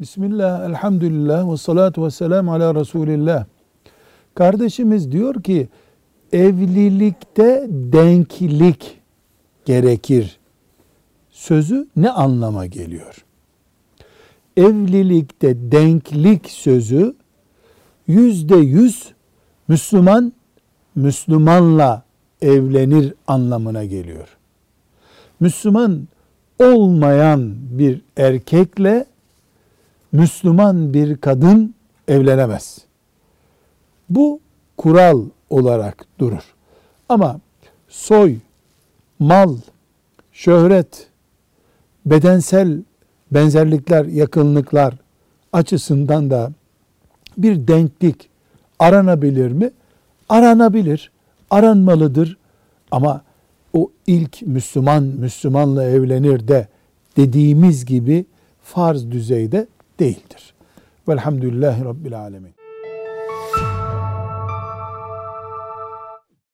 Bismillah, elhamdülillah ve salatu ve selamu ala Resulillah. Kardeşimiz diyor ki evlilikte denklik gerekir sözü ne anlama geliyor? Evlilikte denklik sözü yüzde yüz Müslüman Müslümanla evlenir anlamına geliyor. Müslüman olmayan bir erkekle Müslüman bir kadın evlenemez. Bu kural olarak durur. Ama soy, mal, şöhret, bedensel benzerlikler, yakınlıklar açısından da bir denklik aranabilir mi? Aranabilir, aranmalıdır. Ama o ilk Müslüman Müslümanla evlenir de dediğimiz gibi farz düzeyde değildir. Velhamdülillahi Rabbil Alemin.